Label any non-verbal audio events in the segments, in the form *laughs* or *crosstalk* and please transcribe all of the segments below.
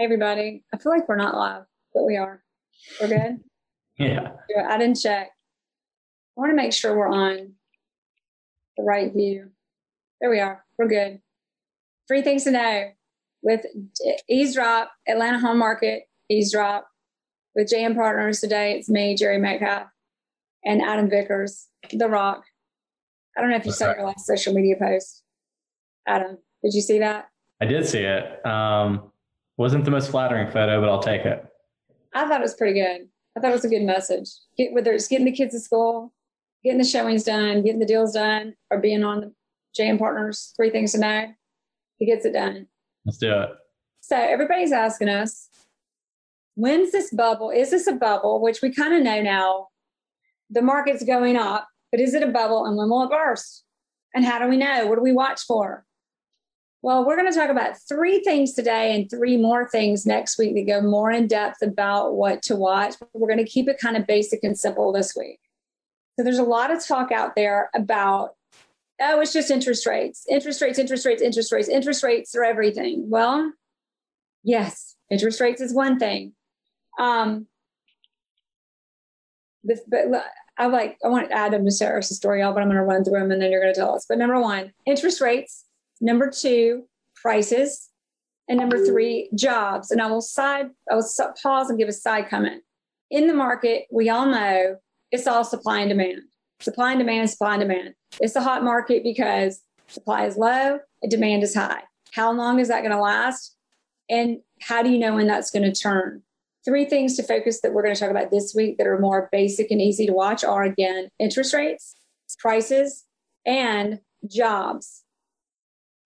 Hey, everybody. I feel like we're not live, but we are. We're good? *laughs* Yeah. I didn't check. I want to make sure we're on the right view. There we are. We're good. Three things to know with Eavesdrop, Atlanta Home Market, Eavesdrop. With JM Partners today, it's me, Jerry Metcalf, and Adam Vickers, The Rock. I don't know if you saw your last social media post. Adam, did you see that? I did see it. Um, wasn't the most flattering photo, but I'll take it. I thought it was pretty good. I thought it was a good message. Get, whether it's getting the kids to school, getting the showings done, getting the deals done, or being on the JM Partners, three things to know, he gets it done. Let's do it. So everybody's asking us, when's this bubble? Is this a bubble? Which we kind of know now. The market's going up, but is it a bubble and when will it burst? And how do we know? What do we watch for? Well, we're going to talk about three things today and three more things next week that go more in depth about what to watch. We're going to keep it kind of basic and simple this week. So there's a lot of talk out there about, oh, it's just interest rates, interest rates, interest rates, interest rates, interest rates are everything. Well, yes, interest rates is one thing. Um, this, but I like, I want to share us a story, all, but I'm going to run through them and then you're going to tell us. But number one, interest rates Number two, prices. And number three, jobs. And I will side, I will pause and give a side comment. In the market, we all know it's all supply and demand. Supply and demand, supply and demand. It's a hot market because supply is low and demand is high. How long is that going to last? And how do you know when that's going to turn? Three things to focus that we're going to talk about this week that are more basic and easy to watch are again, interest rates, prices, and jobs.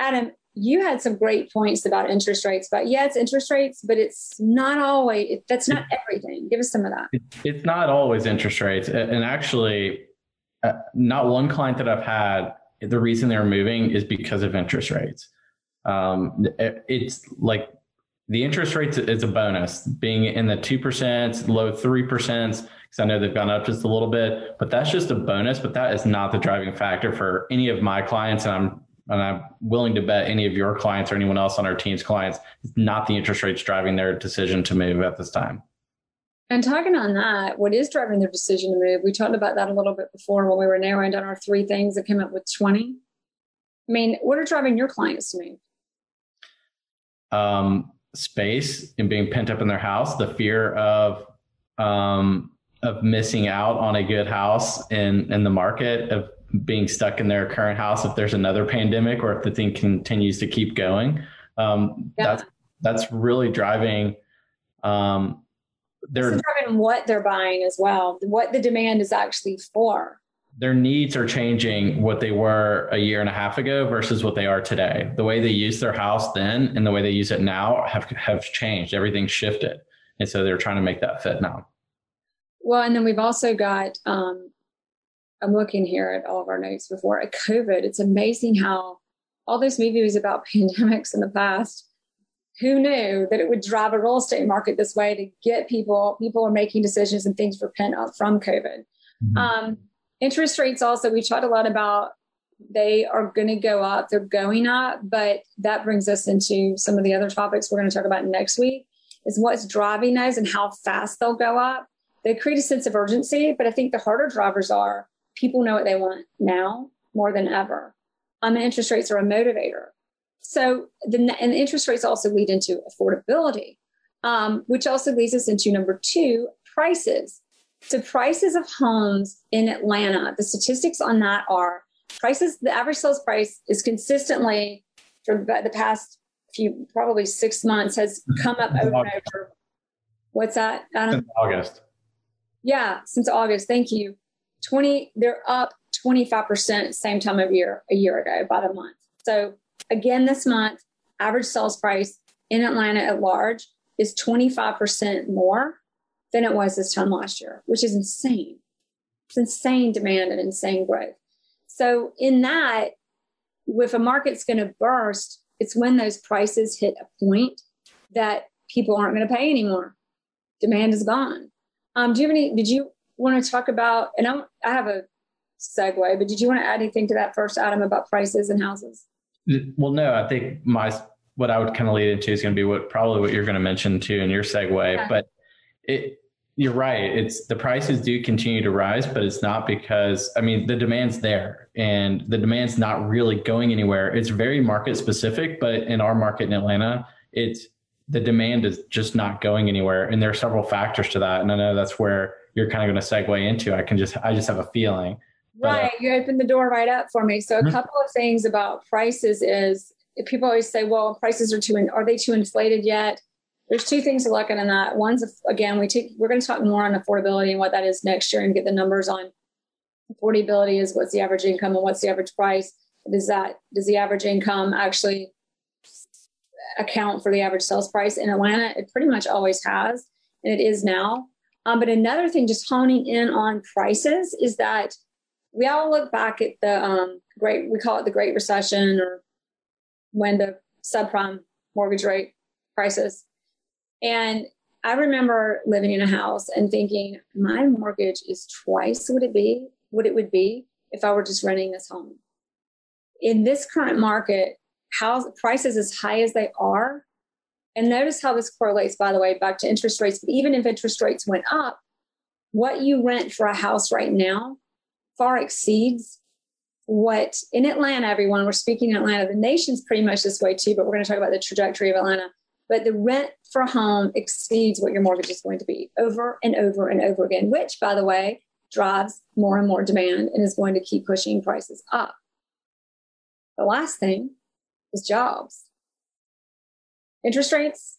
Adam, you had some great points about interest rates, but yeah, it's interest rates, but it's not always, that's not everything. Give us some of that. It's not always interest rates. And actually, uh, not one client that I've had, the reason they're moving is because of interest rates. Um, it's like the interest rates is a bonus being in the 2%, low 3%, because I know they've gone up just a little bit, but that's just a bonus, but that is not the driving factor for any of my clients. And I'm and I'm willing to bet any of your clients or anyone else on our team's clients, it's not the interest rates driving their decision to move at this time. And talking on that, what is driving their decision to move? We talked about that a little bit before when we were narrowing down our three things that came up with 20. I mean, what are driving your clients to move? Um, space and being pent up in their house, the fear of um, of missing out on a good house in in the market, of being stuck in their current house if there's another pandemic or if the thing continues to keep going. Um, yeah. That's that's really driving. Um, they're driving what they're buying as well. What the demand is actually for. Their needs are changing what they were a year and a half ago versus what they are today. The way they use their house then and the way they use it now have have changed. Everything's shifted, and so they're trying to make that fit now. Well, and then we've also got um, I'm looking here at all of our notes before at COVID. It's amazing how all those movies about *laughs* pandemics in the past, who knew that it would drive a real estate market this way to get people, people are making decisions and things repent up from COVID. Mm-hmm. Um, interest rates also, we talked a lot about they are going to go up, they're going up, but that brings us into some of the other topics we're going to talk about next week is what's driving those and how fast they'll go up. They create a sense of urgency, but I think the harder drivers are people know what they want now more than ever. Um, and interest rates are a motivator. So the and interest rates also lead into affordability, um, which also leads us into number two, prices. So prices of homes in Atlanta, the statistics on that are prices, the average sales price is consistently for the past few, probably six months has come up over and over. What's that? Since August. Yeah, since August. Thank you. 20, they're up 25% same time of year a year ago by the month. So again, this month, average sales price in Atlanta at large is 25% more than it was this time last year, which is insane. It's insane demand and insane growth. So, in that, if a market's going to burst, it's when those prices hit a point that people aren't going to pay anymore. Demand is gone. Um, do you have any? Did you want to talk about? And I, I have a segue, but did you want to add anything to that first, Adam, about prices and houses? Well, no. I think my what I would kind of lead into is going to be what probably what you're going to mention too in your segue. Yeah. But it, you're right. It's the prices do continue to rise, but it's not because I mean the demand's there and the demand's not really going anywhere. It's very market specific, but in our market in Atlanta, it's the demand is just not going anywhere. And there are several factors to that. And I know that's where you're kind of going to segue into. I can just I just have a feeling. Right. But, uh, you opened the door right up for me. So a mm-hmm. couple of things about prices is people always say, well, prices are too, are they too inflated yet? There's two things to look at in that. One's, again, we take, we're going to talk more on affordability and what that is next year and get the numbers on affordability is what's the average income and what's the average price. Does that, does the average income actually account for the average sales price in Atlanta? It pretty much always has, and it is now. Um, but another thing, just honing in on prices, is that we all look back at the um, great, we call it the Great Recession or when the subprime mortgage rate crisis. And I remember living in a house and thinking, my mortgage is twice what it be what it would be if I were just renting this home. In this current market, house prices as high as they are, and notice how this correlates, by the way, back to interest rates. But even if interest rates went up, what you rent for a house right now far exceeds what in Atlanta, everyone, we're speaking in Atlanta, the nation's pretty much this way too, but we're going to talk about the trajectory of Atlanta. But the rent for a home exceeds what your mortgage is going to be over and over and over again, which, by the way, drives more and more demand and is going to keep pushing prices up. The last thing is jobs. Interest rates,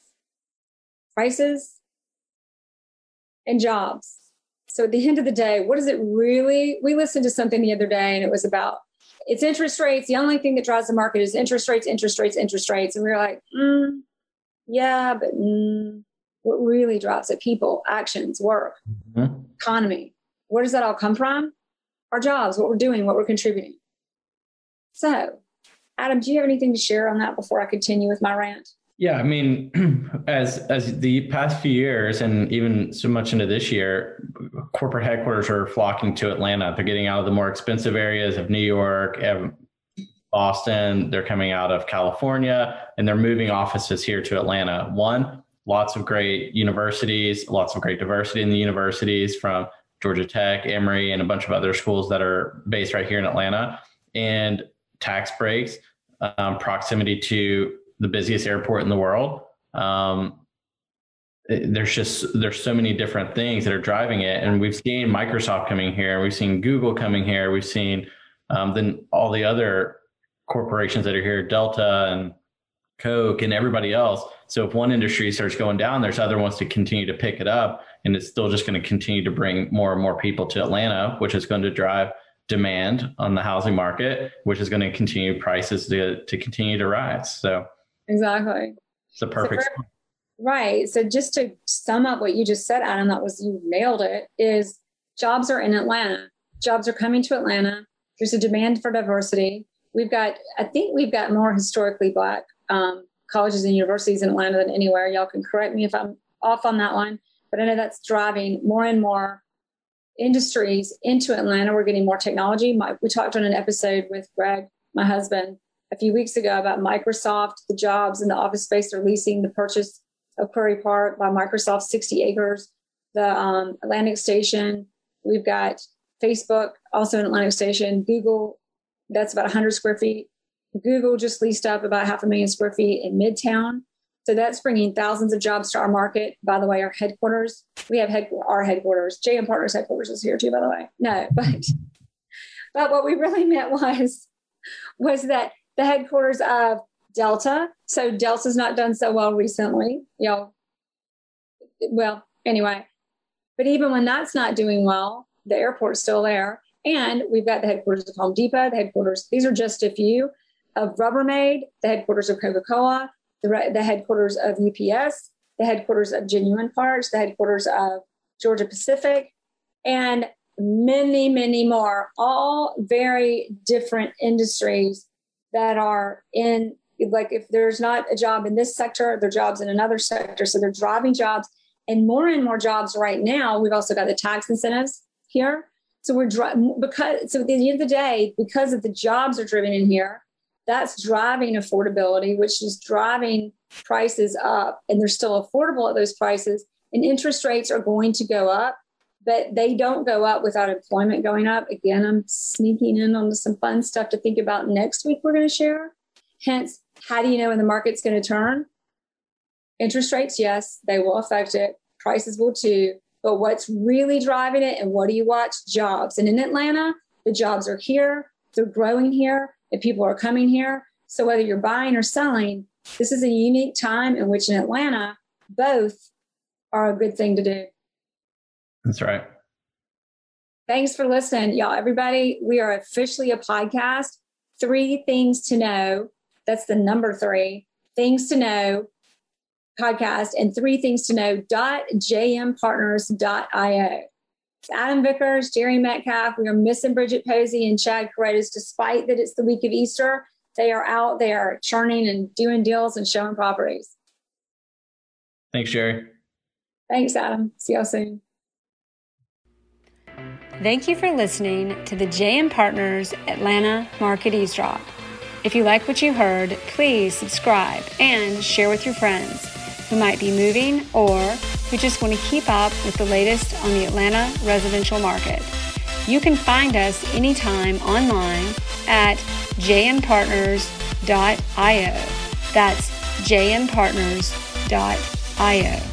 prices, and jobs. So at the end of the day, what is it really? We listened to something the other day and it was about it's interest rates. The only thing that drives the market is interest rates, interest rates, interest rates. And we were like, mm, yeah, but mm, what really drives it? People, actions, work, mm-hmm. economy. Where does that all come from? Our jobs, what we're doing, what we're contributing. So, Adam, do you have anything to share on that before I continue with my rant? Yeah, I mean, *clears throat* as as the past few years, and even so much into this year, corporate headquarters are flocking to Atlanta. They're getting out of the more expensive areas of New York, Boston. They're coming out of California, and they're moving offices here to Atlanta. One, lots of great universities, lots of great diversity in the universities from Georgia Tech, Emory, and a bunch of other schools that are based right here in Atlanta, and tax breaks, um, proximity to the busiest airport in the world. Um, there's just there's so many different things that are driving it, and we've seen Microsoft coming here, we've seen Google coming here, we've seen um, then all the other corporations that are here, Delta and Coke and everybody else. So if one industry starts going down, there's other ones to continue to pick it up, and it's still just going to continue to bring more and more people to Atlanta, which is going to drive demand on the housing market, which is going to continue prices to to continue to rise. So Exactly. It's a perfect. So right. So just to sum up what you just said, Adam, that was you nailed it. Is jobs are in Atlanta. Jobs are coming to Atlanta. There's a demand for diversity. We've got, I think we've got more historically black um, colleges and universities in Atlanta than anywhere. Y'all can correct me if I'm off on that one, but I know that's driving more and more industries into Atlanta. We're getting more technology. My, we talked on an episode with Greg, my husband, a few weeks ago about Microsoft, the jobs and the office space they're leasing, the purchase of Prairie Park by Microsoft, 60 acres, the um, Atlantic Station. We've got Facebook, also in Atlantic Station, Google, that's about 100 square feet. Google just leased up about half a million square feet in Midtown. So that's bringing thousands of jobs to our market. By the way, our headquarters, we have head, our headquarters, JM Partners headquarters is here too, by the way. No, *laughs* but, but what we really meant was, was that the headquarters of Delta. So Delta's not done so well recently. Know, well, anyway. But even when that's not doing well, the airport's still there. And we've got the headquarters of Home Depot, the headquarters, these are just a few of Rubbermaid, the headquarters of Coca Cola, the, the headquarters of UPS, the headquarters of Genuine Parts, the headquarters of Georgia Pacific, and many, many more, all very different industries that are in, like, if there's not a job in this sector, there are jobs in another sector. So they're driving jobs and more and more jobs right now. We've also got the tax incentives here. So we're driving because, so at the end of the day, because of the jobs are driven in here, that's driving affordability, which is driving prices up. And they're still affordable at those prices. And interest rates are going to go up but they don't go up without employment going up. Again, I'm sneaking in on some fun stuff to think about next week we're going to share. Hence, how do you know when the market's going to turn? Interest rates, yes, they will affect it. Prices will too. But what's really driving it and what do you watch? Jobs. And in Atlanta, the jobs are here, they're growing here, and people are coming here. So whether you're buying or selling, this is a unique time in which in Atlanta, both are a good thing to do. That's right. Thanks for listening, y'all. Everybody, we are officially a podcast. Three things to know. That's the number three things to know podcast and three things to know dot jmpartners.io. It's Adam Vickers, Jerry Metcalf. We are missing Bridget Posey and Chad Corretas, despite that it's the week of Easter. They are out, they are churning and doing deals and showing properties. Thanks, Jerry. Thanks, Adam. See y'all soon. Thank you for listening to the JM Partners Atlanta Market Eavesdrop. If you like what you heard, please subscribe and share with your friends who might be moving or who just want to keep up with the latest on the Atlanta residential market. You can find us anytime online at jmpartners.io. That's jmpartners.io.